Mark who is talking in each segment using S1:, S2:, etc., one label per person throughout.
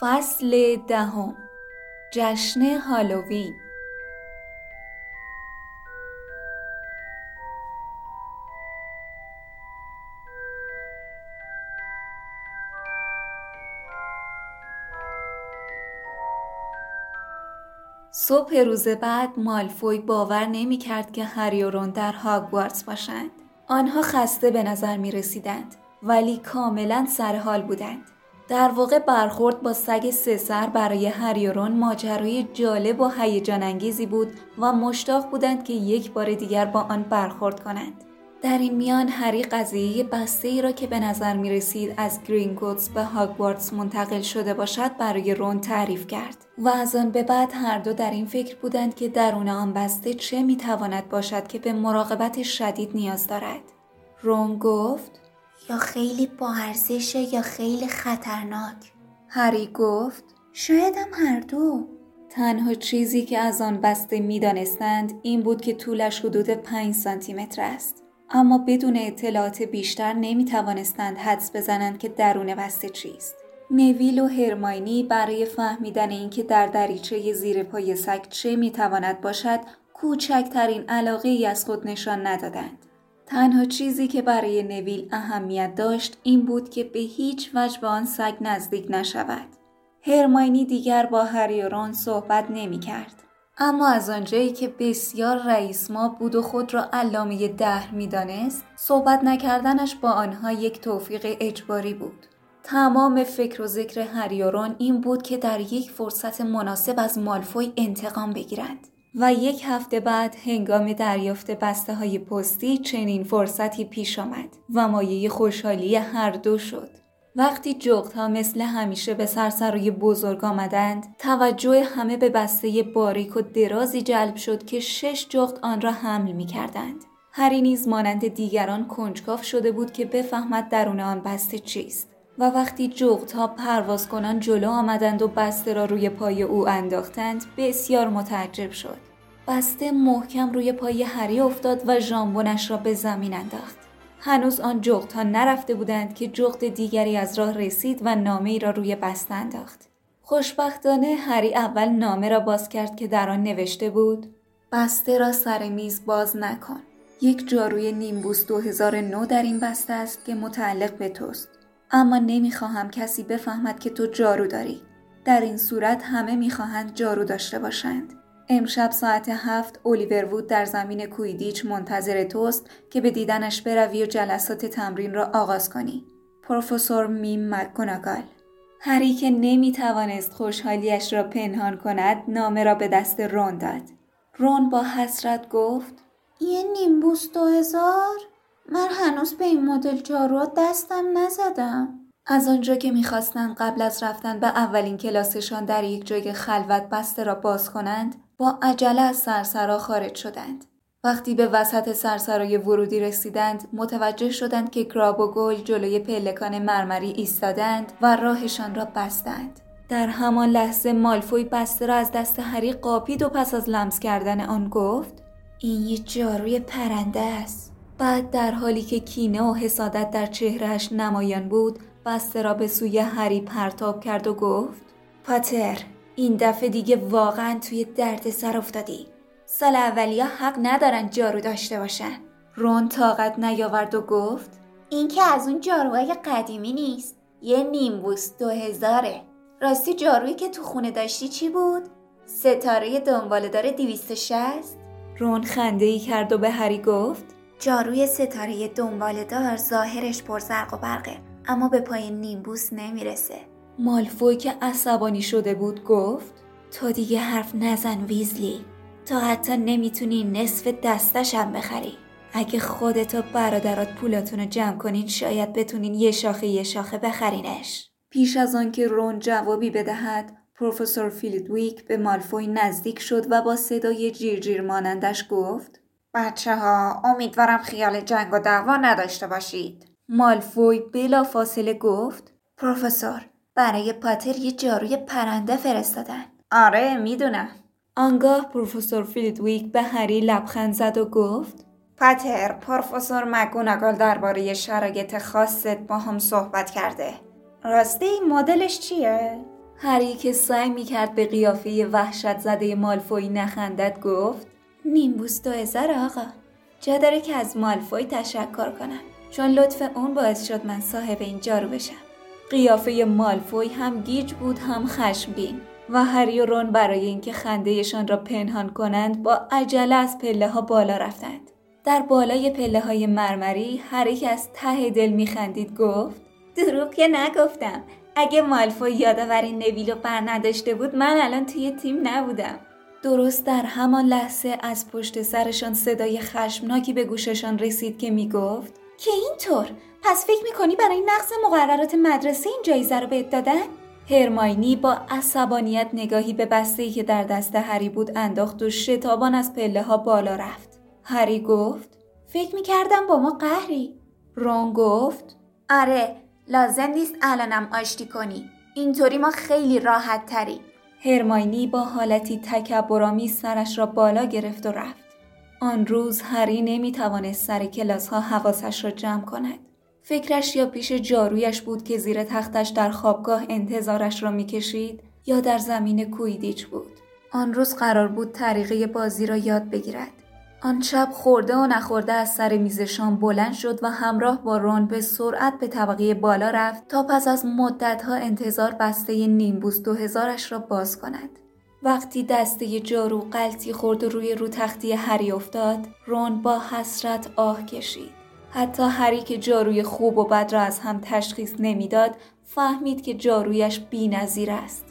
S1: فصل دهم جشن هالووین صبح روز بعد مالفوی باور نمی کرد که هری و رون در هاگوارتس باشند. آنها خسته به نظر می رسیدند ولی کاملا سرحال بودند. در واقع برخورد با سگ سه سر برای هری و رون ماجرای جالب و هیجان انگیزی بود و مشتاق بودند که یک بار دیگر با آن برخورد کنند. در این میان هری قضیه بسته ای را که به نظر می رسید از گرینگوتس به هاگوارتس منتقل شده باشد برای رون تعریف کرد و از آن به بعد هر دو در این فکر بودند که درون آن بسته چه می تواند باشد که به مراقبت شدید نیاز دارد. رون گفت
S2: یا خیلی با یا خیلی خطرناک.
S1: هری گفت
S2: شایدم هر دو.
S1: تنها چیزی که از آن بسته می دانستند این بود که طولش حدود 5 سانتی متر است. اما بدون اطلاعات بیشتر نمی توانستند حدس بزنند که درون بسته چیست. نویل و هرماینی برای فهمیدن اینکه در دریچه زیر پای سگ چه می تواند باشد کوچکترین علاقه ای از خود نشان ندادند. تنها چیزی که برای نویل اهمیت داشت این بود که به هیچ وجه به آن سگ نزدیک نشود. هرماینی دیگر با هری و صحبت نمی کرد. اما از آنجایی که بسیار رئیس ما بود و خود را علامه دهر می‌دانست صحبت نکردنش با آنها یک توفیق اجباری بود تمام فکر و ذکر هریورون این بود که در یک فرصت مناسب از مالفوی انتقام بگیرند و یک هفته بعد هنگام دریافت بسته های پستی چنین فرصتی پیش آمد و مایه خوشحالی هر دو شد وقتی جغت ها مثل همیشه به سرسرای بزرگ آمدند توجه همه به بسته باریک و درازی جلب شد که شش جغت آن را حمل می کردند. هری نیز مانند دیگران کنجکاف شده بود که بفهمد درون آن بسته چیست و وقتی جغت ها پرواز کنان جلو آمدند و بسته را روی پای او انداختند بسیار متعجب شد بسته محکم روی پای هری افتاد و ژامبونش را به زمین انداخت هنوز آن جغت ها نرفته بودند که جغت دیگری از راه رسید و نامه ای را روی بسته انداخت. خوشبختانه هری اول نامه را باز کرد که در آن نوشته بود بسته را سر میز باز نکن. یک جاروی نیمبوس 2009 در این بسته است که متعلق به توست. اما نمی‌خواهم کسی بفهمد که تو جارو داری. در این صورت همه می‌خواهند جارو داشته باشند. امشب ساعت هفت اولیور وود در زمین کویدیچ منتظر توست که به دیدنش بروی و جلسات تمرین را آغاز کنی. پروفسور میم مکگوناگال هری که نمی توانست خوشحالیش را پنهان کند نامه را به دست رون داد. رون با حسرت گفت
S2: یه نیمبوس دو هزار؟ من هنوز به این مدل جارو دستم نزدم.
S1: از آنجا که می‌خواستند قبل از رفتن به اولین کلاسشان در یک جای خلوت بسته را باز کنند با عجله از سرسرا خارج شدند. وقتی به وسط سرسرای ورودی رسیدند متوجه شدند که گراب و گل جلوی پلکان مرمری ایستادند و راهشان را بستند. در همان لحظه مالفوی بسته را از دست هری قاپید و پس از لمس کردن آن گفت
S2: این یه جاروی پرنده است.
S1: بعد در حالی که کینه و حسادت در چهرهش نمایان بود بسته را به سوی هری پرتاب کرد و گفت
S2: پاتر این دفعه دیگه واقعا توی درد سر افتادی سال اولیا حق ندارن جارو داشته باشن
S1: رون طاقت نیاورد و گفت
S2: این که از اون جاروهای قدیمی نیست یه نیمبوس دو هزاره راستی جارویی که تو خونه داشتی چی بود؟ ستاره دنباله داره دیویست شست؟
S1: رون خنده ای کرد و به هری گفت
S2: جاروی ستاره دنباله دار ظاهرش پرزرق و برقه اما به پای نیمبوس نمی‌رسه.
S1: مالفوی که عصبانی شده بود گفت
S2: تو دیگه حرف نزن ویزلی تو حتی نمی‌تونی نصف دسته‌شم بخری. اگه خودت و برادرات پولاتون رو جمع کنین شاید بتونین یه شاخه یه شاخه بخرینش.
S1: پیش از آنکه رون جوابی بدهد پروفسور فلیت‌ویک به مالفوی نزدیک شد و با صدای جیرجیر مانندش گفت
S3: بچه ها امیدوارم خیال جنگ و دعوا نداشته باشید.
S1: مالفوی بلا فاصله گفت
S2: پروفسور برای پاتر یه جاروی پرنده فرستادن.
S3: آره می‌دونم.
S1: آنگاه پروفسور فیلدویک به هری لبخند زد و گفت
S3: پاتر پروفسور مگوناگال درباره شرایط خاصت با هم صحبت کرده. راستی مدلش چیه؟
S1: هری که سعی می‌کرد به قیافه وحشت زده مالفوی نخندد گفت
S2: نیمبوس دو هزار آقا. جا داره که از مالفوی تشکر کنم. چون لطف اون باعث شد من صاحب این جارو بشم.
S1: قیافه مالفوی هم گیج بود هم خشمگین. و هری و رون برای اینکه خندهشان را پنهان کنند با عجله از پله ها بالا رفتند. در بالای پله های مرمری هری که از ته دل میخندید گفت
S2: دروغ که نگفتم. اگه مالفوی یادآوری نویلو بر نداشته بود من الان توی تیم نبودم.
S1: درست در همان لحظه از پشت سرشان صدای خشمناکی به گوششان رسید که می‌گفت
S2: که اینطور؟ پس فکر می‌کنی برای نقص مقررات مدرسه این جایزه رو بهت دادن؟
S1: هرماینی با عصبانیت نگاهی به بسته که در دست هری بود انداخت و شتابان از پله ها بالا رفت. هری گفت
S2: فکر می‌کردم با ما قهری.
S1: رون گفت
S3: آره لازم نیست الانم آشتی کنی. اینطوری ما خیلی راحت تری
S1: هرماینی با حالتی تکبرآمیز سرش را بالا گرفت و رفت. آن روز هری نمی توانست سر کلاس ها حواسش را جمع کند. فکرش یا پیش جارویش بود که زیر تختش در خوابگاه انتظارش را می‌کشید یا در زمین کویدیچ بود. آن روز قرار بود طریقه بازی را یاد بگیرد. آن شب خورده و نخورده از سر میز شام بلند شد و همراه با رون به سرعت به طبقه بالا رفت تا پس از مدتها انتظار بسته نیمبوس دو هزارش را باز کند. وقتی دسته جارو قلطی خورد و روی رو تختی هری افتاد، رون با حسرت آه کشید. حتی هری که جاروی خوب و بد را از هم تشخیص نمی‌داد، فهمید که جارویش نظیر است.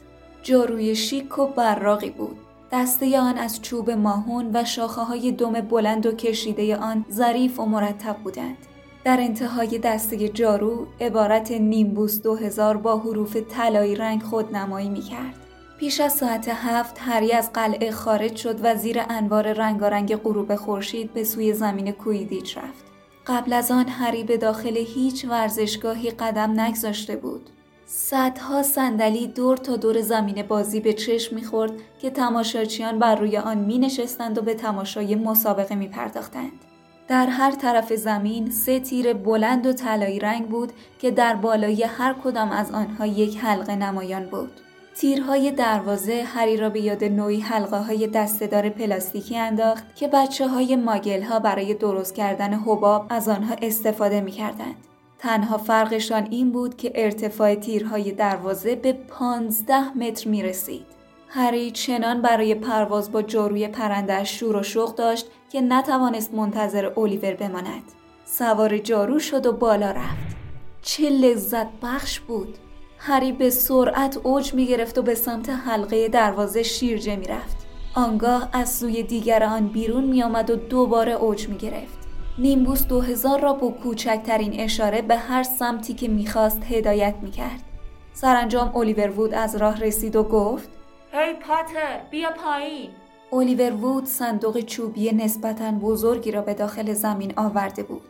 S1: جاروی شیک و براقی بود. دسته آن از چوب ماهون و شاخه های دم بلند و کشیده آن ظریف و مرتب بودند. در انتهای دسته جارو عبارت نیمبوس دو هزار با حروف طلایی رنگ خود نمایی می کرد. پیش از ساعت هفت هری از قلعه خارج شد و زیر انوار رنگارنگ غروب خورشید به سوی زمین کویدیچ رفت. قبل از آن هری به داخل هیچ ورزشگاهی قدم نگذاشته بود. صدها صندلی دور تا دور زمین بازی به چشم می‌خورد که تماشاچیان بر روی آن می نشستند و به تماشای مسابقه می پرداختند. در هر طرف زمین سه تیر بلند و طلایی رنگ بود که در بالای هر کدام از آنها یک حلقه نمایان بود. تیرهای دروازه هری را به یاد نوعی حلقه های دستهدار پلاستیکی انداخت که بچه های ماگل ها برای درست کردن حباب از آنها استفاده می کردند. تنها فرقشان این بود که ارتفاع تیرهای دروازه به پانزده متر می رسید. هری چنان برای پرواز با جاروی پرنده شور و شوق داشت که نتوانست منتظر اولیور بماند. سوار جارو شد و بالا رفت. چه لذت بخش بود. هری به سرعت اوج می گرفت و به سمت حلقه دروازه شیرجه می رفت. آنگاه از سوی دیگر آن بیرون می آمد و دوباره اوج می گرفت. نیمبوس دو هزار را با کوچکترین اشاره به هر سمتی که می‌خواست هدایت می‌کرد. سرانجام الیور وود از راه رسید و گفت
S4: هی پاتر بیا پایین
S1: الیور وود صندوق چوبی نسبتا بزرگی را به داخل زمین آورده بود.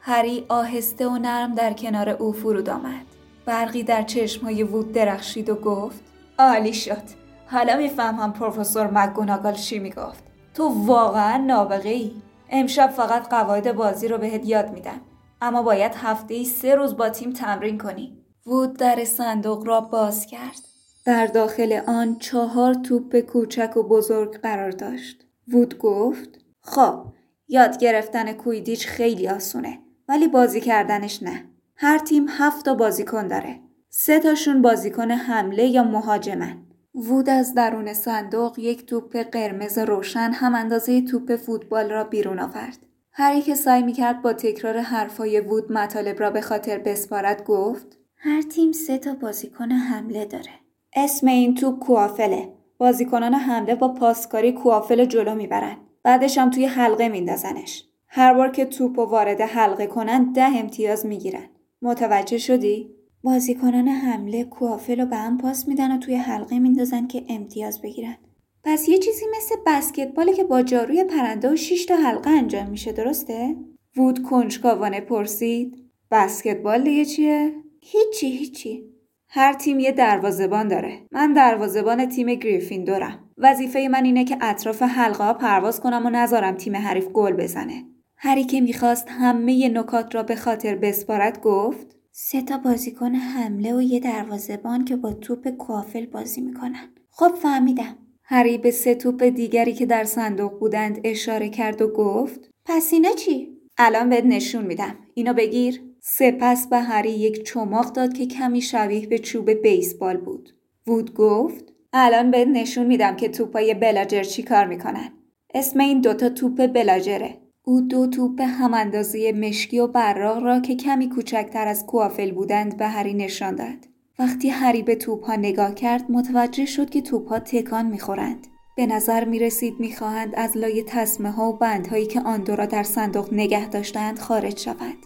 S1: هری آهسته و نرم در کنار او فرود آمد. برقی در چشمهای وود درخشید و گفت عالی شد. حالا می‌فهمم پروفسور مگوناگال چی می‌گفت. تو واقعا نابغه ای. امشب فقط قواعد بازی رو بهت یاد میدم. اما باید هفته ای سه روز با تیم تمرین کنی. وود در صندوق را باز کرد. در داخل آن چهار توپ کوچک و بزرگ قرار داشت. وود گفت خب یاد گرفتن کویدیچ خیلی آسونه ولی بازی کردنش نه. هر تیم هفت تا بازیکن داره. سه تاشون بازیکن حمله یا مهاجمن. وود از درون صندوق یک توپ قرمز روشن هم اندازه توپ فوتبال را بیرون آورد. هری که سعی می‌کرد با تکرار حرفای وود مطالب را به خاطر بسپارد گفت
S2: هر تیم سه تا بازیکن حمله داره.
S1: اسم این توپ کوافله. بازیکنان حمله با پاسکاری کوافل جلو می‌برن. بعدش هم توی حلقه میندازنش. هر بار که توپ و وارد حلقه کنن ده امتیاز می‌گیرن. متوجه شدی؟
S2: بازیکنان حمله کوافل رو به هم پاس میدن و توی حلقه میندازن که امتیاز بگیرن.
S1: پس یه چیزی مثل بسکتبالی که با جاروی پرنده و 6 تا حلقه انجام میشه درسته؟ وود کنجکاوانه پرسید. بسکتبال دیگه چیه؟
S2: هیچی هیچی.
S1: هر تیم یه دروازبان داره. من دروازبان تیم گریفین دارم وظیفه من اینه که اطراف حلقه ها پرواز کنم و نذارم تیم حریف گل بزنه. هری که می‌خواست همه نکات را به خاطر بسپارت گفت
S2: سه تا بازیکن حمله و یه دروازهبان که با توپ کوافل بازی می‌کنن. خب فهمیدم.
S1: هری به سه توپ دیگری که در صندوق بودند اشاره کرد و گفت
S2: پس اینا چی؟
S1: الان بهت نشون میدم. اینو بگیر. سپس به هری یک چماق داد که کمی شبیه به چوب بیسبال بود. وود گفت الان بهت نشون میدم که توپای بلاجر چی کار می‌کنن. اسم این دوتا توپ بلاجره. او دو توپ هم اندازه مشکی و براق را که کمی کوچکتر از کوافل بودند به هری نشان داد. وقتی هری به توپ ها نگاه کرد متوجه شد که توپ ها تکان می‌خورند. به نظر می رسید می خواهند از لای تصمه ها و بندهایی که آن دو را در صندوق نگه داشتند خارج شود.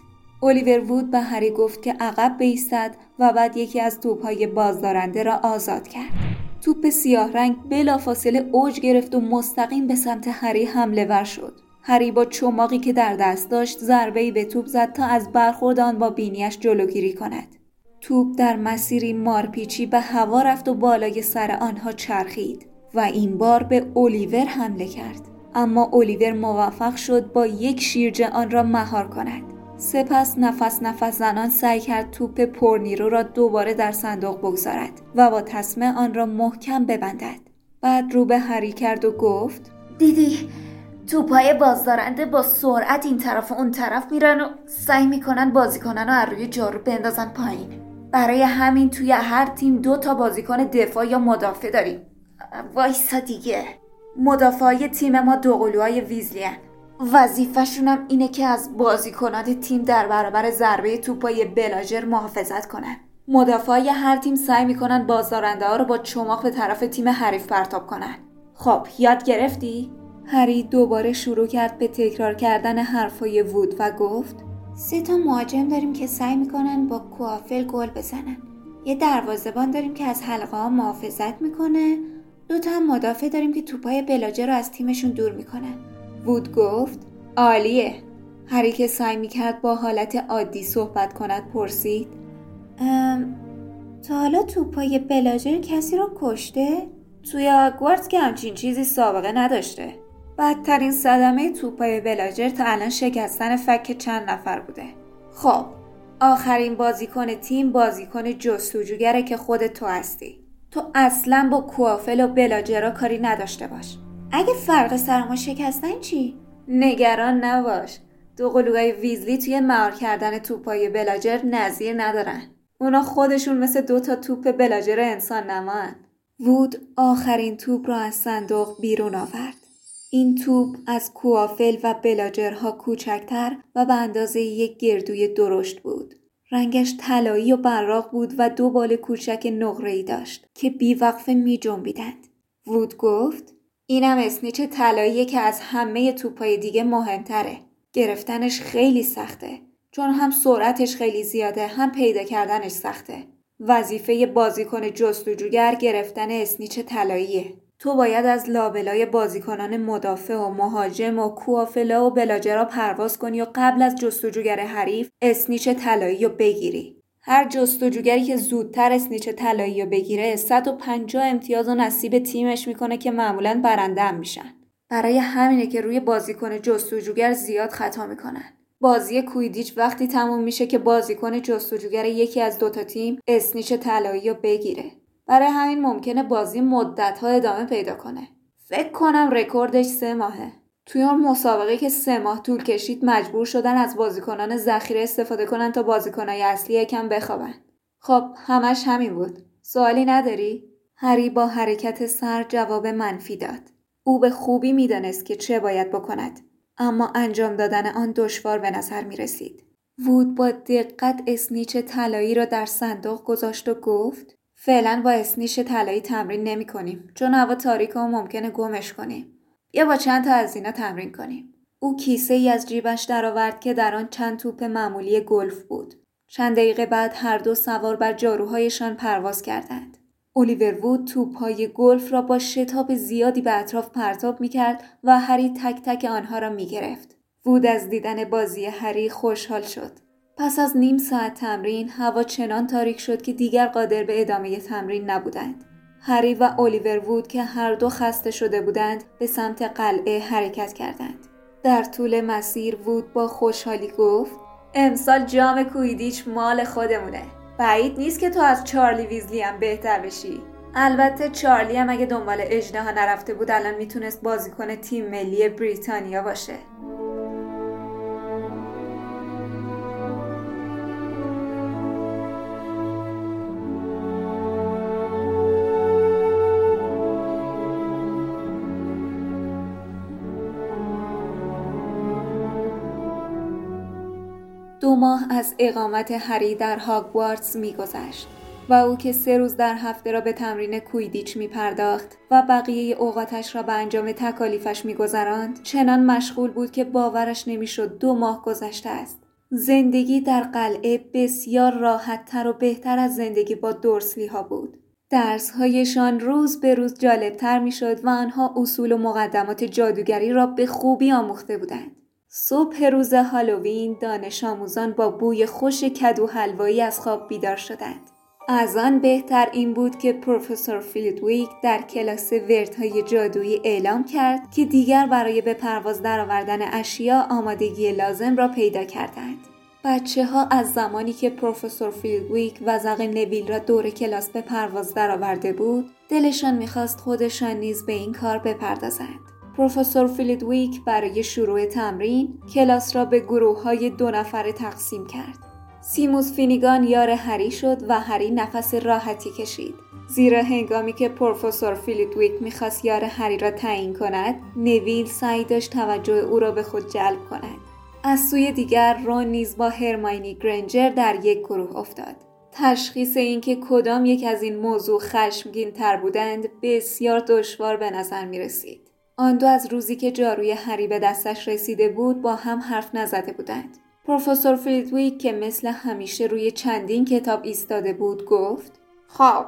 S1: الیور وود به هری گفت که عقب بیستد و بعد یکی از توپ های بازدارنده را آزاد کرد. توپ سیاه رنگ بلافاصله اوج گرفت و مستقیم به سمت هری حمله ور شد. هری با چماقی که در دست داشت ضربه‌ای به توپ زد تا از برخورد آن با بینیش جلوگیری کند. توپ در مسیری مارپیچی به هوا رفت و بالای سر آنها چرخید و این بار به الیور حمله کرد. اما الیور موفق شد با یک شیرجه آن را مهار کند. سپس نفس نفس زنان سعی کرد توپ پرنیرو را دوباره در صندوق بگذارد و با تسمه آن را محکم ببندد. بعد رو به هری کرد و گفت
S3: دیدی توپای بازدارنده با سرعت این طرف و اون طرف میرن و سعی می‌کنن بازیکنن رو از روی جارو بندازن پایین. برای همین توی هر تیم دو تا بازیکن دفاع یا مدافع داریم. وایسا دیگه. مدافعای تیم ما دوقلوهای ویزلی هن. وظیفهشونم اینه که از بازیکنان تیم در برابر ضربه توپای بلاجر محافظت کنن. مدافعای هر تیم سعی می‌کنن بازدارنده ها رو با چماق به طرف تیم حریف پرتاب کنن. خب یاد گرفتی؟ هری دوباره شروع کرد به تکرار کردن حرفای وود و گفت
S2: سه تا مهاجم داریم که سعی می‌کنن با کوافل گل بزنن. یه دروازبان داریم که از حلقه ها محافظت می‌کنه. دو تا هم مدافع داریم که توپای بلاجه رو از تیمشون دور می‌کنن.
S1: وود گفت عالیه. هری که سعی می‌کرد با حالت عادی صحبت کند پرسید
S2: تا حالا توپای بلاجر کسی رو کشته؟
S1: توی آگوارتس که همچین چیزی سابقه نداشته. بدترین صدمه توپای بلاجر تا الان شکستن فک چند نفر بوده. خب آخرین بازیکن تیم بازیکن جستجوگره که خود تو هستی. تو اصلا با کوافل و بلاجرا کاری نداشته باش.
S2: اگه فرق سرما شکستن چی؟
S1: نگران نباش. دو قلوهای ویزلی توی مهار کردن توپای بلاجر نظیر ندارن. اونا خودشون مثل دو تا توپ بلاجر انسان نمان وود آخرین توپ را از صندوق بیرون آورد. این توپ از کوافل و بلاجرها کوچکتر و به اندازه یک گردوی درشت بود. رنگش طلایی و براق بود و دو بال کوچک نقره‌ای داشت که بیوقفه می جنبیدند. وود گفت اینم اسنیچ طلاییه که از همه توپای دیگه مهمتره. گرفتنش خیلی سخته. چون هم سرعتش خیلی زیاده هم پیدا کردنش سخته. وظیفه بازیکن جستجوگر گرفتن اسنیچ طلاییه. تو باید از لابلای بازیکنان مدافع و مهاجم و کوافلا و بلاجرا پرواز کنی و قبل از جستجوگر حریف اسنیچ طلایی رو بگیری. هر جستجوگری که زودتر اسنیچ طلایی رو بگیره 150 امتیاز و نصیب تیمش می‌کنه که معمولا برنده میشن. برای همینه که روی بازیکن جستجوگر زیاد خطا می‌کنن. بازی کویدیچ وقتی تموم میشه که بازیکن جستجوگر یکی از دوتا تیم اسنیچ طلایی رو بگیره. برای همین ممکنه بازی مدت ها ادامه پیدا کنه. فکر کنم رکوردش سه ماهه. توی اون مسابقه که سه ماه طول کشید مجبور شدن از بازیکنان ذخیره استفاده کنن تا بازیکنای اصلی یکم بخوابن. خب همش همین بود. سوالی نداری؟ هری با حرکت سر جواب منفی داد. او به خوبی می‌دانست که چه باید بکند. اما انجام دادن آن دشوار به نظر می رسید. وود با دقت اسنیچ طلایی را در صندوق گذاشت و گفت فعلا با اسنیش طلایی تمرین نمی کنیم چون هوا تاریک و ممکنه گمش کنیم. یا با چند تا از اینا تمرین کنیم. او کیسه ای از جیبش درآورد که در آن چند توپ معمولی گلف بود. چند دقیقه بعد هر دو سوار بر جاروهایشان پرواز کردند. الیور وود توپهای گلف را با شتاب زیادی به اطراف پرتاب می کرد و هری تک تک آنها را می گرفت. وود از دیدن بازی هری خوشحال شد. پس از نیم ساعت تمرین هوا چنان تاریک شد که دیگر قادر به ادامه تمرین نبودند. هری و الیور وود که هر دو خسته شده بودند به سمت قلعه حرکت کردند. در طول مسیر وود با خوشحالی گفت امسال جام کویدیچ مال خودمونه بعید نیست که تو از چارلی ویزلی هم بهتر بشی البته چارلی هم اگه دنبال اجده ها نرفته بود الان می‌تونست بازیکن تیم ملی بریتانیا باشه از اقامت هری در هاگوارتس میگذشت و او که سه روز در هفته را به تمرین کویدیچ می پرداخت و بقیه اوقاتش را به انجام تکالیفش میگذراند چنان مشغول بود که باورش نمی‌شد دو ماه گذشته است. زندگی در قلعه بسیار راحتتر و بهتر از زندگی با دورسلی ها بود. درسهایشان روز به روز جالبتر می‌شد و آنها اصول و مقدمات جادوگری را به خوبی آموخته بودند. صبح روز هالووین دانش آموزان با بوی خوش کدو حلوایی از خواب بیدار شدند. از آن بهتر این بود که پروفسور فلیت‌ویک در کلاس وردهای جادویی اعلام کرد که دیگر برای به پرواز درآوردن اشیا آمادگی لازم را پیدا کردند. بچه ها از زمانی که پروفسور فلیت‌ویک وزغ نویل را دور کلاس به پرواز درآورده بود، دلشان می‌خواست خودشان نیز به این کار بپردازند. پروفسور فلیت‌ویک برای شروع تمرین کلاس را به گروه های دو نفره تقسیم کرد. سیموس فینیگان یار هری شد و هری نفس راحتی کشید. زیرا هنگامی که پروفسور فیلیدویک می‌خواست یار هری را تعیین کند، نویل سعی داشت توجه او را به خود جلب کند. از سوی دیگر رون نیز با هرماینی گرنجر در یک گروه افتاد. تشخیص اینکه کدام یک از این موضوع خشمگین تر بودند بسیار دشوار به نظر می رسید. آن دو از روزی که جاروی هری به دستش رسیده بود با هم حرف نزده بودند. پروفسور فریدویک که مثل همیشه روی چندین کتاب ایستاده بود گفت
S5: خب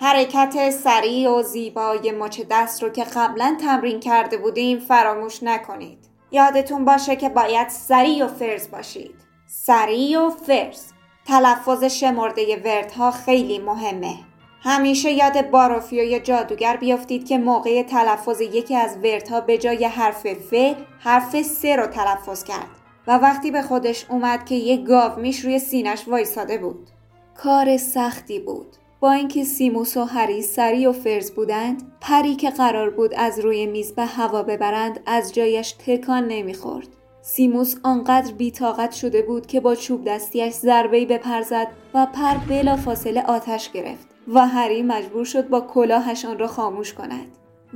S5: حرکت سریع و زیبای مچ دست رو که قبلا تمرین کرده بودیم فراموش نکنید. یادتون باشه که باید سریع و فرز باشید. سریع و فرز. تلفظ شمرده وردها خیلی مهمه. همیشه یاد باروفیو یا جادوگر بیافتید که موقع تلفظ یکی از وردها به جای حرف ف حرف س رو تلفظ کرد و وقتی به خودش اومد که یک گاو میش روی سینش وایساده بود.
S1: کار سختی بود. با اینکه سیموس و هری سری و فرز بودند پری که قرار بود از روی میز به هوا ببرند از جایش تکان نمی‌خورد. سیموس آنقدر بیتاقت شده بود که با چوب دستیش ضربه‌ای بپرزد و پر بلا فاصله آتش گرفت. و هری مجبور شد با کلاهش آن را خاموش کند.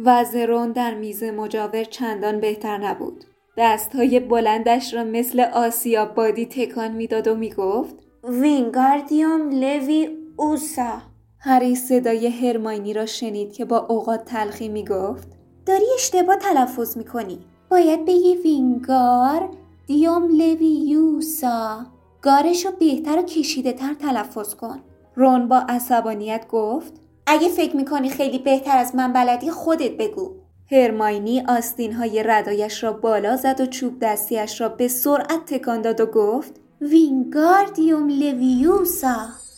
S1: وزرون در میز مجاور چندان بهتر نبود. دستهای بلندش را مثل آسیا بادی تکان می‌داد و می‌گفت
S3: وینگاردیوم لوی اوسا
S1: هری صدای هرماینی را شنید که با اوقات تلخی می‌گفت
S3: داری اشتباه تلفظ می‌کنی باید بگی وینگار دیوم لوی یوسا گارش رو بهتر و کشیده تر تلفظ کن
S1: رون با عصبانیت گفت
S3: اگه فکر می‌کنی خیلی بهتر از من بلدی خودت بگو.
S1: هرماینی آستین های ردایش را بالا زد و چوب دستیش را به سرعت تکان داد و گفت
S3: وینگاردیوم لویوسا.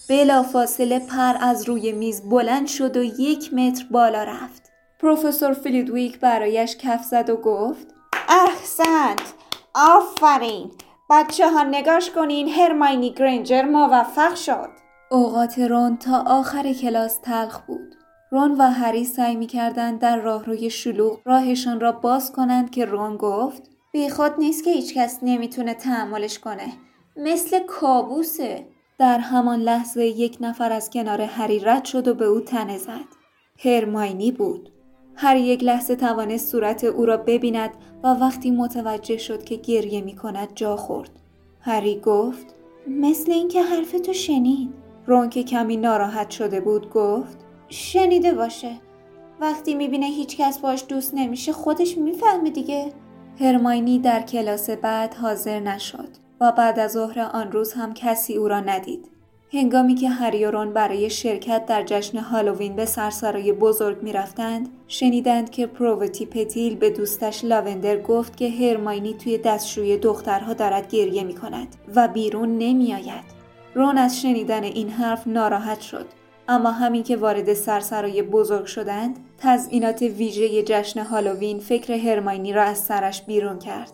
S1: بلا فاصله پر از روی میز بلند شد و یک متر بالا رفت. پروفسور فلیدویک برایش کف زد و گفت
S5: احسنت. آفرین. بچه ها نگاش کنین هرماینی گرنجر موفق شد.
S1: اوقات رون تا آخر کلاس تلخ بود. رون و هری سعی می کردن در راهروی شلوغ راهشان را باز کنند که رون گفت
S3: بیخود نیست که هیچکس نمی‌تونه تحملش کنه. مثل کابوسه.
S1: در همان لحظه یک نفر از کنار هری رد شد و به او تنه زد. هرماینی بود. هر یک لحظه توانست صورت او را ببیند و وقتی متوجه شد که گریه می کند جا خورد. هری گفت
S3: مثل اینکه حرف تو شنید.
S1: رون که کمی ناراحت شده بود گفت
S3: شنیده باشه. وقتی می‌بینه هیچ کس باش دوست نمیشه خودش می‌فهمه دیگه.
S1: هرماینی در کلاس بعد حاضر نشد و بعد از ظهر آن روز هم کسی او را ندید. هنگامی که هری و رون برای شرکت در جشن هالووین به سرسرای بزرگ می‌رفتند شنیدند که پرووتی پتیل به دوستش لاوندر گفت که هرماینی توی دستشوی دخترها دارد گریه می کند و بیرون نمیآید. رون از شنیدن این حرف ناراحت شد اما همین که وارد سرسرای بزرگ شدند تزئینات ویژه جشن هالووین فکر هرماینی را از سرش بیرون کرد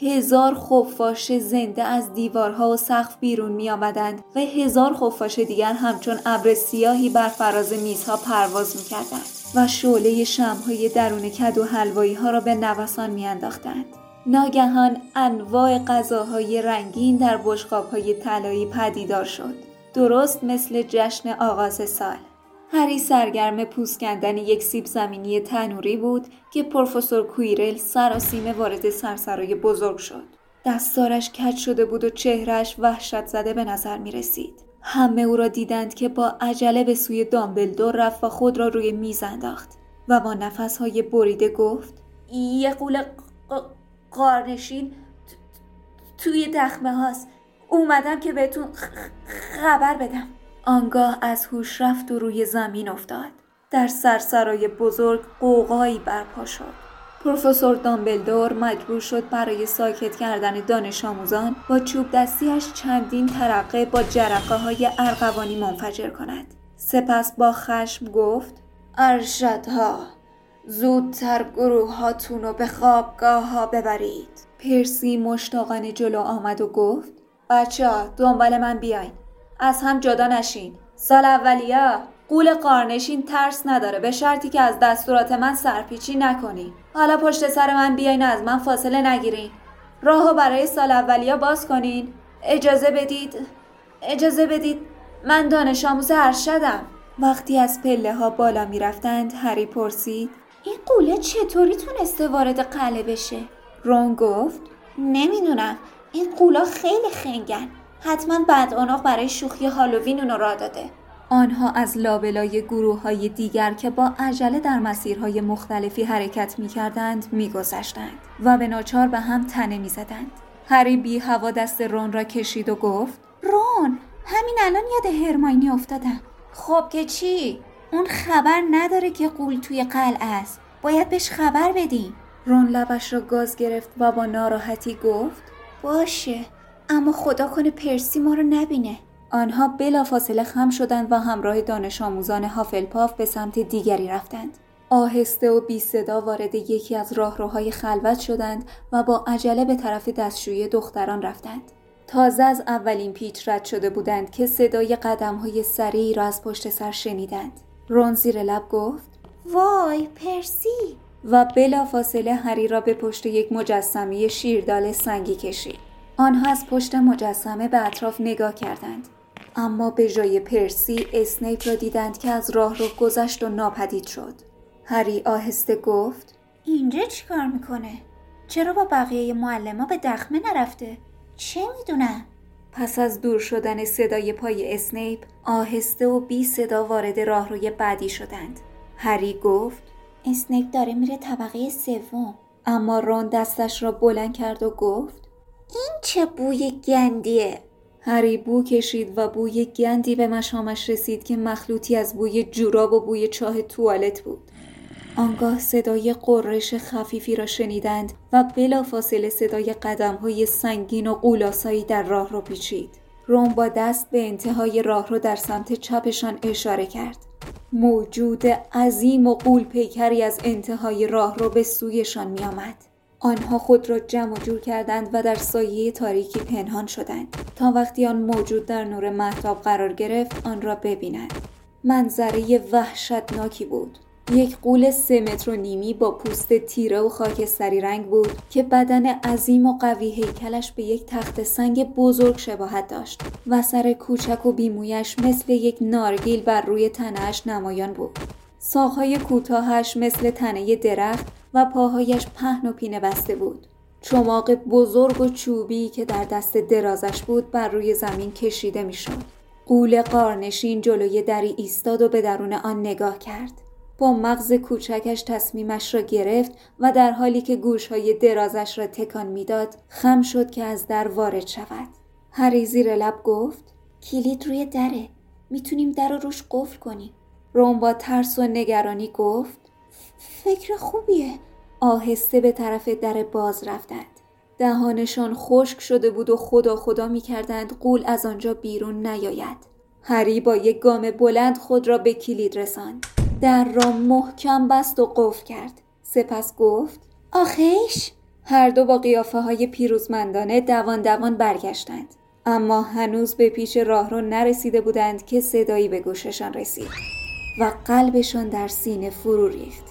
S1: هزار خفاش زنده از دیوارها و سقف بیرون می آمدند و هزار خفاش دیگر همچون ابر سیاهی بر فراز میزها پرواز می کردند و شعله شمهای درون کد و حلوایی ها را به نوسان می انداختند. ناگهان انواع غذاهای رنگین در های طلایی پدیدار شد. درست مثل جشن آغاز سال. هری سرگرم پوست کندن یک سیب زمینی تنوری بود که پروفسور کویرل سراسیمه وارد سرسرای بزرگ شد. دستارش کج شده بود و چهرش وحشت زده به نظر می رسید. همه او را دیدند که با عجله به سوی دامبلدور رفت و خود را روی میز انداخت و با نفسهای بریده گفت
S3: یه قول قارنشین توی دخمه هاست. اومدم که بهتون خبر بدم.
S1: آنگاه از هوش رفت و روی زمین افتاد. در سرسرای بزرگ قوقایی برپا شد. پروفسور دامبلدور مجبور شد برای ساکت کردن دانش آموزان با چوب دستیش چندین ترقه با جرقه های ارغوانی منفجر کند. سپس با خشم گفت ارشدها. زودتر گروه هاتون رو به خوابگاه ها ببرید. پرسی مشتاقانه جلو آمد و گفت بچه ها دنبال من بیاین. از هم جدا نشین. سال اولیا قول قارنشین ترس نداره. به شرطی که از دستورات من سرپیچی نکنی. حالا پشت سر من بیاین از من فاصله نگیرین. راهو برای سال اولیا باز کنین. اجازه بدید. اجازه بدید. من دانش آموز ارشدم. وقتی از پله ها بالا می رفتند هری پرسید
S3: این قوله چطوری تونسته وارد قله بشه؟
S1: رون گفت
S3: نمی‌دونم این قولا خیلی خنگن حتما بعد آنها برای شوخی هالووین اونو را داده
S1: آنها از لابلای گروه های دیگر که با عجله در مسیرهای مختلفی حرکت می کردند می گذشتند و به ناچار به هم تنه می زدند. هری بی هوا دست رون را کشید و گفت
S3: رون همین الان یاد هرماینی افتادم
S2: خب که چی؟
S3: اون خبر نداره که قول توی قلعه است. باید بهش خبر بدیم
S1: رون لبش را گاز گرفت و با ناراحتی گفت
S3: باشه اما خدا کنه پرسی ما رو نبینه.
S1: آنها بلافاصله خم شدند و همراه دانش آموزان هافلپاف به سمت دیگری رفتند. آهسته و بی صدا وارد یکی از راهروهای خلوت شدند و با عجله به طرف دستشویی دختران رفتند. تازه از اولین پیچ رد شده بودند که صدای قدم های سریعی را از پشت سر شنیدند. رون زیر لب گفت
S3: وای پرسی.
S1: و بلا فاصله هری را به پشت یک مجسمه شیردال سنگی کشید. آنها از پشت مجسمه به اطراف نگاه کردند. اما به جای پرسی اسنیپ را دیدند که از راه رو گذشت و ناپدید شد. هری آهسته گفت
S3: اینجا چیکار می‌کنه؟ چرا با بقیه معلما به دخمه نرفته؟ چه می‌دونم؟
S1: پس از دور شدن صدای پای اسنیپ آهسته و بی صدا وارد راهروی بعدی شدند. هری گفت
S3: اسنیپ داره میره طبقه سوم.
S1: اما رون دستش را بلند کرد و گفت
S3: این چه بوی گندیه.
S1: هری بو کشید و بوی گندی به مشامش رسید که مخلوطی از بوی جوراب و بوی چاه توالت بود. آنگاه صدای قررش خفیفی را شنیدند و بلافاصله صدای قدم های سنگین و قولاسایی در راه را پیچید. روم با دست به انتهای راه رو در سمت چپشان اشاره کرد. موجود عظیم و قول پیکری از انتهای راه رو به سویشان می آمد. آنها خود را جمع جور کردند و در سایه تاریکی پنهان شدند تا وقتی آن موجود در نور محتاب قرار گرفت آن را ببینند. منظره وحشتناکی بود. یک قول سه متر و نیمی با پوست تیره و خاکستری رنگ بود که بدن عظیم و قوی هیکلش به یک تخت سنگ بزرگ شباهت داشت و سر کوچک و بیمویش مثل یک نارگیل بر روی تنهش نمایان بود. ساقهای کوتاهش مثل تنه درخت و پاهایش پهن و پینه بسته بود. چماق بزرگ و چوبی که در دست درازش بود بر روی زمین کشیده می‌شد. قول قارنشین جلوی دری ایستاد و به درون آن نگاه کرد. با مغز کوچکش تصمیمش را گرفت و در حالی که گوشهای درازش را تکان می‌داد خم شد که از در وارد شود. هری زیر لب گفت
S3: کلید روی دره. می‌تونیم در رو روش قفل کنیم.
S1: روم با ترس و نگرانی گفت
S3: فکر خوبیه.
S1: آهسته به طرف در باز رفتند. دهانشان خشک شده بود و خدا خدا می‌کردند قول از آنجا بیرون نیاید. هری با یک گام بلند خود را به کلید رساند. در را محکم بست و قفل کرد. سپس گفت
S3: آخیش؟
S1: هر دو با قیافه های پیروزمندانه دوان دوان برگشتند. اما هنوز به پیش راه رو نرسیده بودند که صدایی به گوششان رسید و قلبشان در سینه فرو ریخت.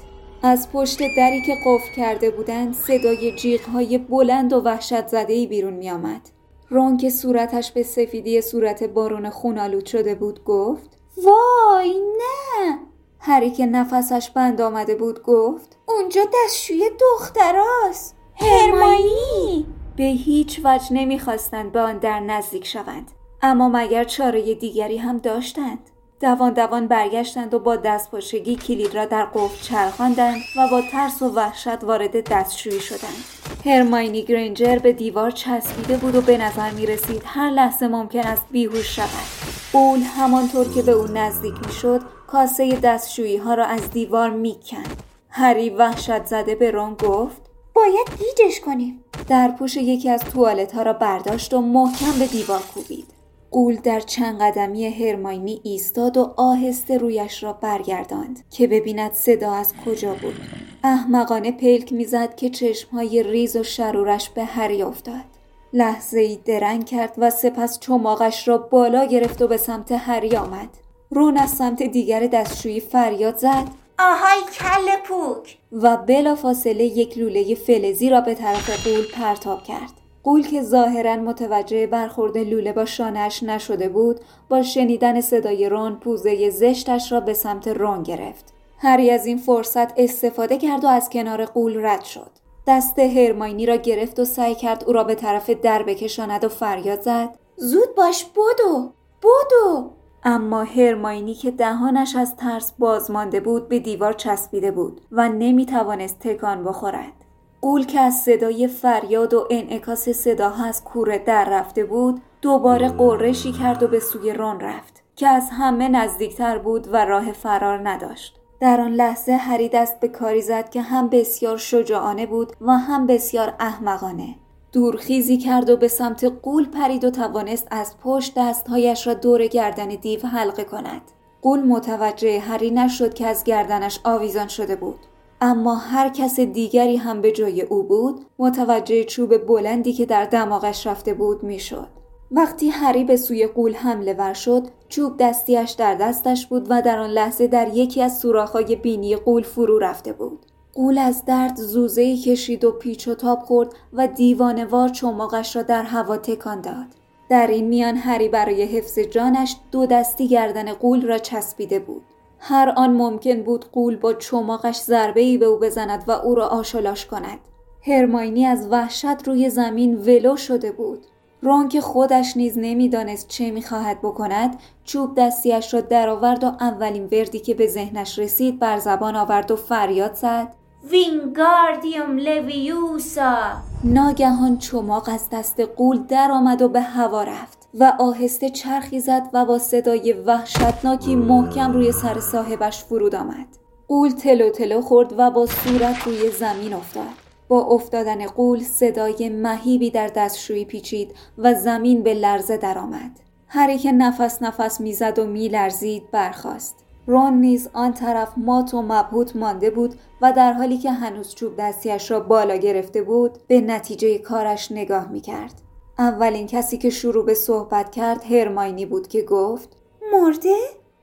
S1: از پشت دری که قفل کرده بودند صدای های بلند و وحشت زده بیرون می آمد. رون که صورتش به سفیدی صورت بارون خونالود شده بود گفت
S3: وای نه!
S1: هری که نفسش بند آمده بود گفت
S3: اونجا دستشوی دختراست.
S1: هرماینی به هیچ وجه نمی‌خواستند به آن در نزدیک شوند. اما مگر چاره دیگری هم داشتند؟ دوان دوان برگشتند و با دستپاچگی کلید را در قفل چرخاندند و با ترس و وحشت وارد دستشویی شدند. هرماینی گرینجر به دیوار چسبیده بود و به نظر می رسید هر لحظه ممکن است بیهوش شود. اول همانطور که به او نزدیک می شد کاسه دستشویی ها را از دیوار می کند. هری وحشت زده به رون گفت
S3: باید گیجش کنیم.
S1: در پوش یکی از توالت ها را برداشت و محکم به دیوار کوبید. قول در چند قدمی هرماینی ایستاد و آهسته رویش را برگرداند که ببیند صدا از کجا بود. احمقانه پلک می‌زد که چشمهای ریز و شرورش به هری افتاد. لحظه ای درنگ کرد و سپس چماقش را بالا گرفت و به سمت هری آمد. رون از سمت دیگر دستشویی فریاد زد.
S3: آهای کل پوک!
S1: و بلا فاصله یک لوله فلزی را به طرف قول پرتاب کرد. قول که ظاهرا متوجه برخورد لوله با شانهش نشده بود با شنیدن صدای رون پوزه زشتش را به سمت رون گرفت. هری از این فرصت استفاده کرد و از کنار قول رد شد. دست هرماینی را گرفت و سعی کرد او را به طرف در بکشاند و فریاد زد.
S3: زود باش بدو بدو!
S1: اما هرماینی که دهانش از ترس باز مانده بود به دیوار چسبیده بود و نمی توانست تکان بخورد. قول که از صدای فریاد و انعکاس صداها از کوره در رفته بود دوباره قرشی کرد و به سوی رون رفت که از همه نزدیکتر بود و راه فرار نداشت. در آن لحظه هری دست به کاری زد که هم بسیار شجاعانه بود و هم بسیار احمقانه. دورخیزی کرد و به سمت قول پرید و توانست از پشت دستهایش را دور گردن دیو حلقه کند. قول متوجه هری نشد که از گردنش آویزان شده بود. اما هر کس دیگری هم به جای او بود متوجه چوب بلندی که در دماغش رفته بود می‌شد. وقتی هری به سوی قول حمله ور شد چوب دستیش در دستش بود و در آن لحظه در یکی از سوراخ‌های بینی قول فرو رفته بود. قول از درد زوزه‌ای کشید و پیچ و تاب خورد و دیوانوار چماقش را در هوا تکان داد. در این میان هری برای حفظ جانش دو دستی گردن قول را چسبیده بود. هر آن ممکن بود قول با چماقش ضربه ای به او بزند و او را آشلاش کند. هرماینی از وحشت روی زمین ولو شده بود. رون که خودش نیز نمی‌دانست چه می‌خواهد بکند چوب دستیش را درآورد و اولین وردی که به ذهنش رسید بر زبان آورد و فریاد زد.
S3: وینگاردیوم لویوسا
S1: ناگهان چماق از دست قول درآمد و به هوا رفت و آهسته چرخی زد و با صدای وحشتناکی محکم روی سر صاحبش فرود آمد قول تلو تلو خورد و با صورت روی زمین افتاد با افتادن قول صدای مهیبی در دستشویی پیچید و زمین به لرزه درآمد. هری که نفس نفس می‌زد و میلرزید برخاست. رون نیز آن طرف مات و مبهوت مانده بود و در حالی که هنوز چوب دستیش را بالا گرفته بود به نتیجه کارش نگاه می‌کرد. اولین کسی که شروع به صحبت کرد هرماینی بود که گفت
S3: مرده؟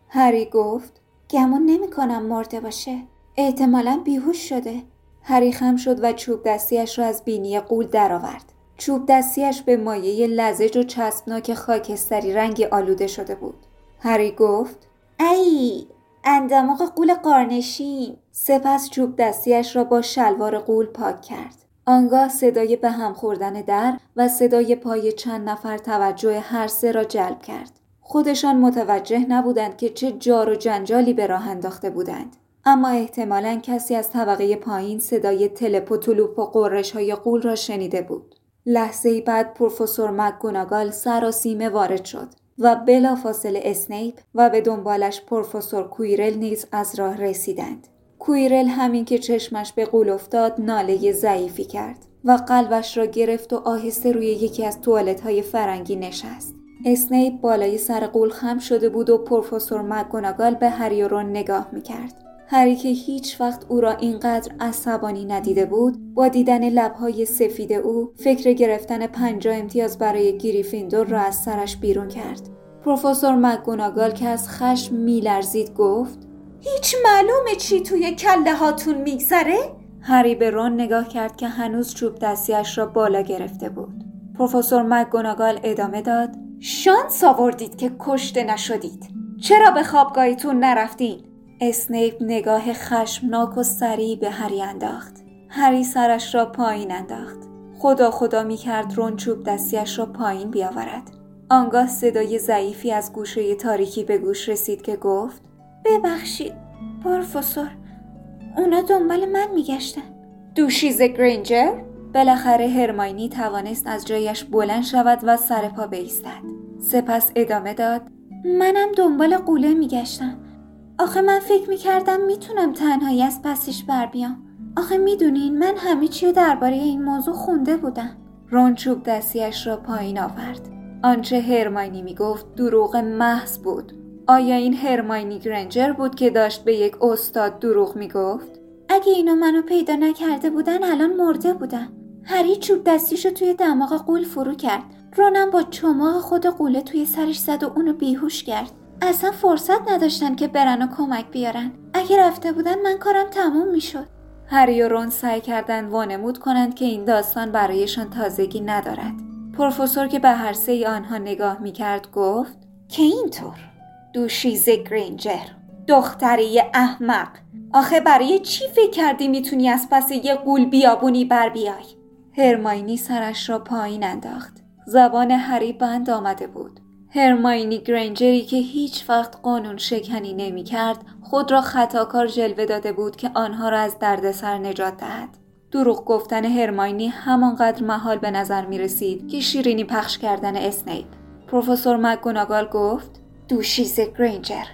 S1: هری گفت
S3: گمون نمی کنم مرده باشه. احتمالا بیهوش شده.
S1: هری خم شد و چوب دستیش را از بینی قول درآورد. چوب دستیش به مایه لزج و چسبناک خاکستری رنگی آلوده شده بود. هری گفت
S3: ای انداماغ قول قارنشین
S1: سپس چوب دستیش را با شلوار قول پاک کرد. آنگاه صدای به هم خوردن در و صدای پای چند نفر توجه هر سه را جلب کرد. خودشان متوجه نبودند که چه جار و جنجالی به راه انداخته بودند. اما احتمالا کسی از طبقه پایین صدای تلپ و و قررش های قول را شنیده بود. لحظه بعد پروفسور مکگوناگال سراسیمه وارد شد و بلافاصله اسنیپ و به دنبالش پروفسور کویرل نیز از راه رسیدند. کویرل همین که چشمش به غول افتاد ناله ضعیفی کرد و قلبش را گرفت و آهسته روی یکی از توالت های فرنگی نشست. اسنیپ بالای سر غول خم شده بود و پروفسور مکگوناگال به هری نگاه می‌کرد. هری که هیچ وقت او را اینقدر عصبانی ندیده بود با دیدن لبهای سفید او فکر گرفتن پنجاه امتیاز برای گریفیندور را از سرش بیرون کرد پروفسور مگوناگال که از خشم میلرزید گفت
S5: هیچ معلومه چی توی کله هاتون میگذره؟
S1: هری به رون نگاه کرد که هنوز چوب دستیش را بالا گرفته بود پروفسور مگوناگال ادامه داد
S5: شانس آوردید که کشته نشدید چرا به خوابگاهیتون نرفتین؟
S1: اسنیپ نگاه خشمناک و سریع به هری انداخت. هری سرش را پایین انداخت. خدا خدا می کرد رون چوب دستیش را پایین بیاورد. آنگاه صدای ضعیفی از گوشه تاریکی به گوش رسید که گفت
S2: ببخشید پروفسور اونا دنبال من میگشتن.
S5: دوشیز گرینجر؟
S1: بالاخره هرماینی توانست از جایش بلند شود و سر پا بایستد سپس ادامه داد
S2: منم دنبال قوله میگشتم. آخه من فکر می‌کردم می‌تونم تنهایی از پسش بر بیام. آخه می‌دونین من همه چی درباره این موضوع خونده بودم.
S1: رون چوب دستیش را پایین آورد. آنچه هرماینی می‌گفت دروغ محض بود. آیا این هرماینی گرنجر بود که داشت به یک استاد دروغ می‌گفت؟
S2: اگه اینا منو پیدا نکرده بودن الان مرده بودم هری چوب دستیشو توی دماغ قول فرو کرد. رونم با چماق خود قوله توی سرش زد و اونو بیهوش کرد. اصلا فرصت نداشتن که برن و کمک بیارن. اگه رفته بودن من کارم تموم می‌شد.
S1: هری و رون سعی کردند وانمود کنند که این داستان برایشان تازگی ندارد. پروفسور که به هر سه آنها نگاه می‌کرد گفت
S5: که اینطور؟ دوشیز گرینجر دختری احمق. آخه برای چی فکر کردی می‌تونی از پس یه قول بیابونی بر بیای؟
S1: هرماینی سرش را پایین انداخت. زبان هری بند آمده بود. هرماینی گرینجری که هیچ وقت قانون شکنی نمی کرد خود را خطاکار جلوه داده بود که آنها را از دردسر نجات دهد. دروغ گفتن هرماینی همانقدر محال به نظر می رسید که شیرینی پخش کردن اسنیپ. پروفسور مکگوناگال گفت
S5: دوشیز گرینجر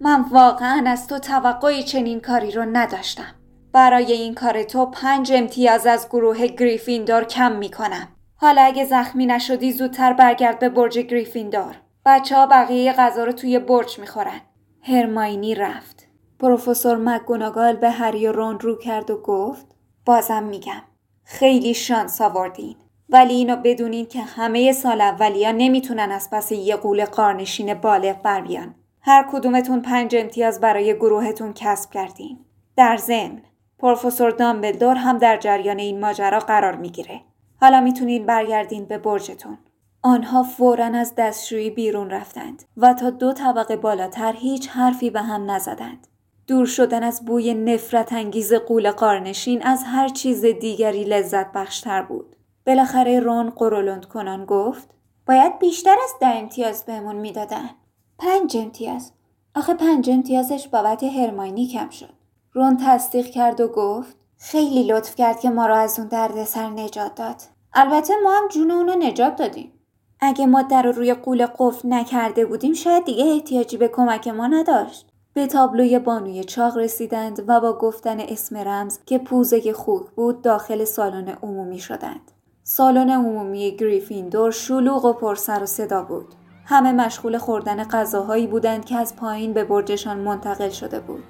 S5: من واقعا از تو توقعی چنین کاری رو نداشتم. برای این کار تو پنج امتیاز از گروه گریفیندور کم می کنم. حالا اگه زخمی نشدی زودتر برگرد به برج گریفیندور. بچه ها بقیه غذا رو توی برج می‌خورن.
S1: هرماینی رفت. پروفسور مکگوناگال به هری و رون رو کرد و گفت
S5: بازم میگم خیلی شانس آوردین ولی اینو بدونین که همه سال اولیا نمی‌تونن از پس یه قول قارنشین بالغ بر بیان. هر کدومتون پنج امتیاز برای گروهتون کسب کردین. در ضمن پروفسور دامبلدور هم در جریان این ماجرا قرار می‌گیره. حالا می‌تونین برگردین به برجتون.
S1: آنها فورا از دستشویی بیرون رفتند و تا دو طبقه بالاتر هیچ حرفی به هم نزدند. دور شدن از بوی نفرت انگیز قول قارنشین از هر چیز دیگری لذت بخشتر بود. بالاخره رون قرولند کنان گفت
S2: باید بیشتر از ده امتیاز بهمون می‌دادن. پنج امتیاز. آخه پنج امتیازش بابت هرماینی کم شد.
S1: رون تصدیق کرد و گفت
S2: خیلی لطف کرد که ما را از اون دردسر نجات داد. البته ما هم جون اونو نجات دادیم. اگه ما در رو روی قول قفل نکرده بودیم شاید دیگه احتیاجی به کمک ما نداشت.
S1: به تابلوی بانوی چاق رسیدند و با گفتن اسم رمز که پوزه خوک بود داخل سالن عمومی شدند. سالن عمومی گریفیندور شلوغ و پرسر و صدا بود. همه مشغول خوردن غذاهایی بودند که از پایین به برجشان منتقل شده بود.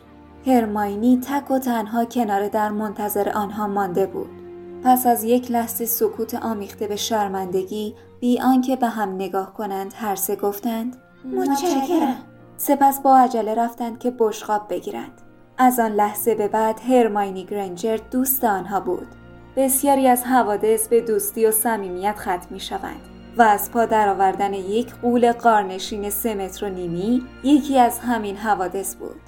S1: هرماینی تک و تنها کنار در منتظر آنها مانده بود. پس از یک لحظه سکوت آمیخته به شرمندگی بی آنکه به هم نگاه کنند هر سه گفتند
S2: متشکرم.
S1: سپس با عجله رفتند که بشقاب بگیرند. از آن لحظه به بعد هرماینی گرنجر دوست آنها بود. بسیاری از حوادث به دوستی و صمیمیت ختم می شوند و از پا درآوردن یک قول قارنشین سه متر و نیمی یکی از همین حوادث بود.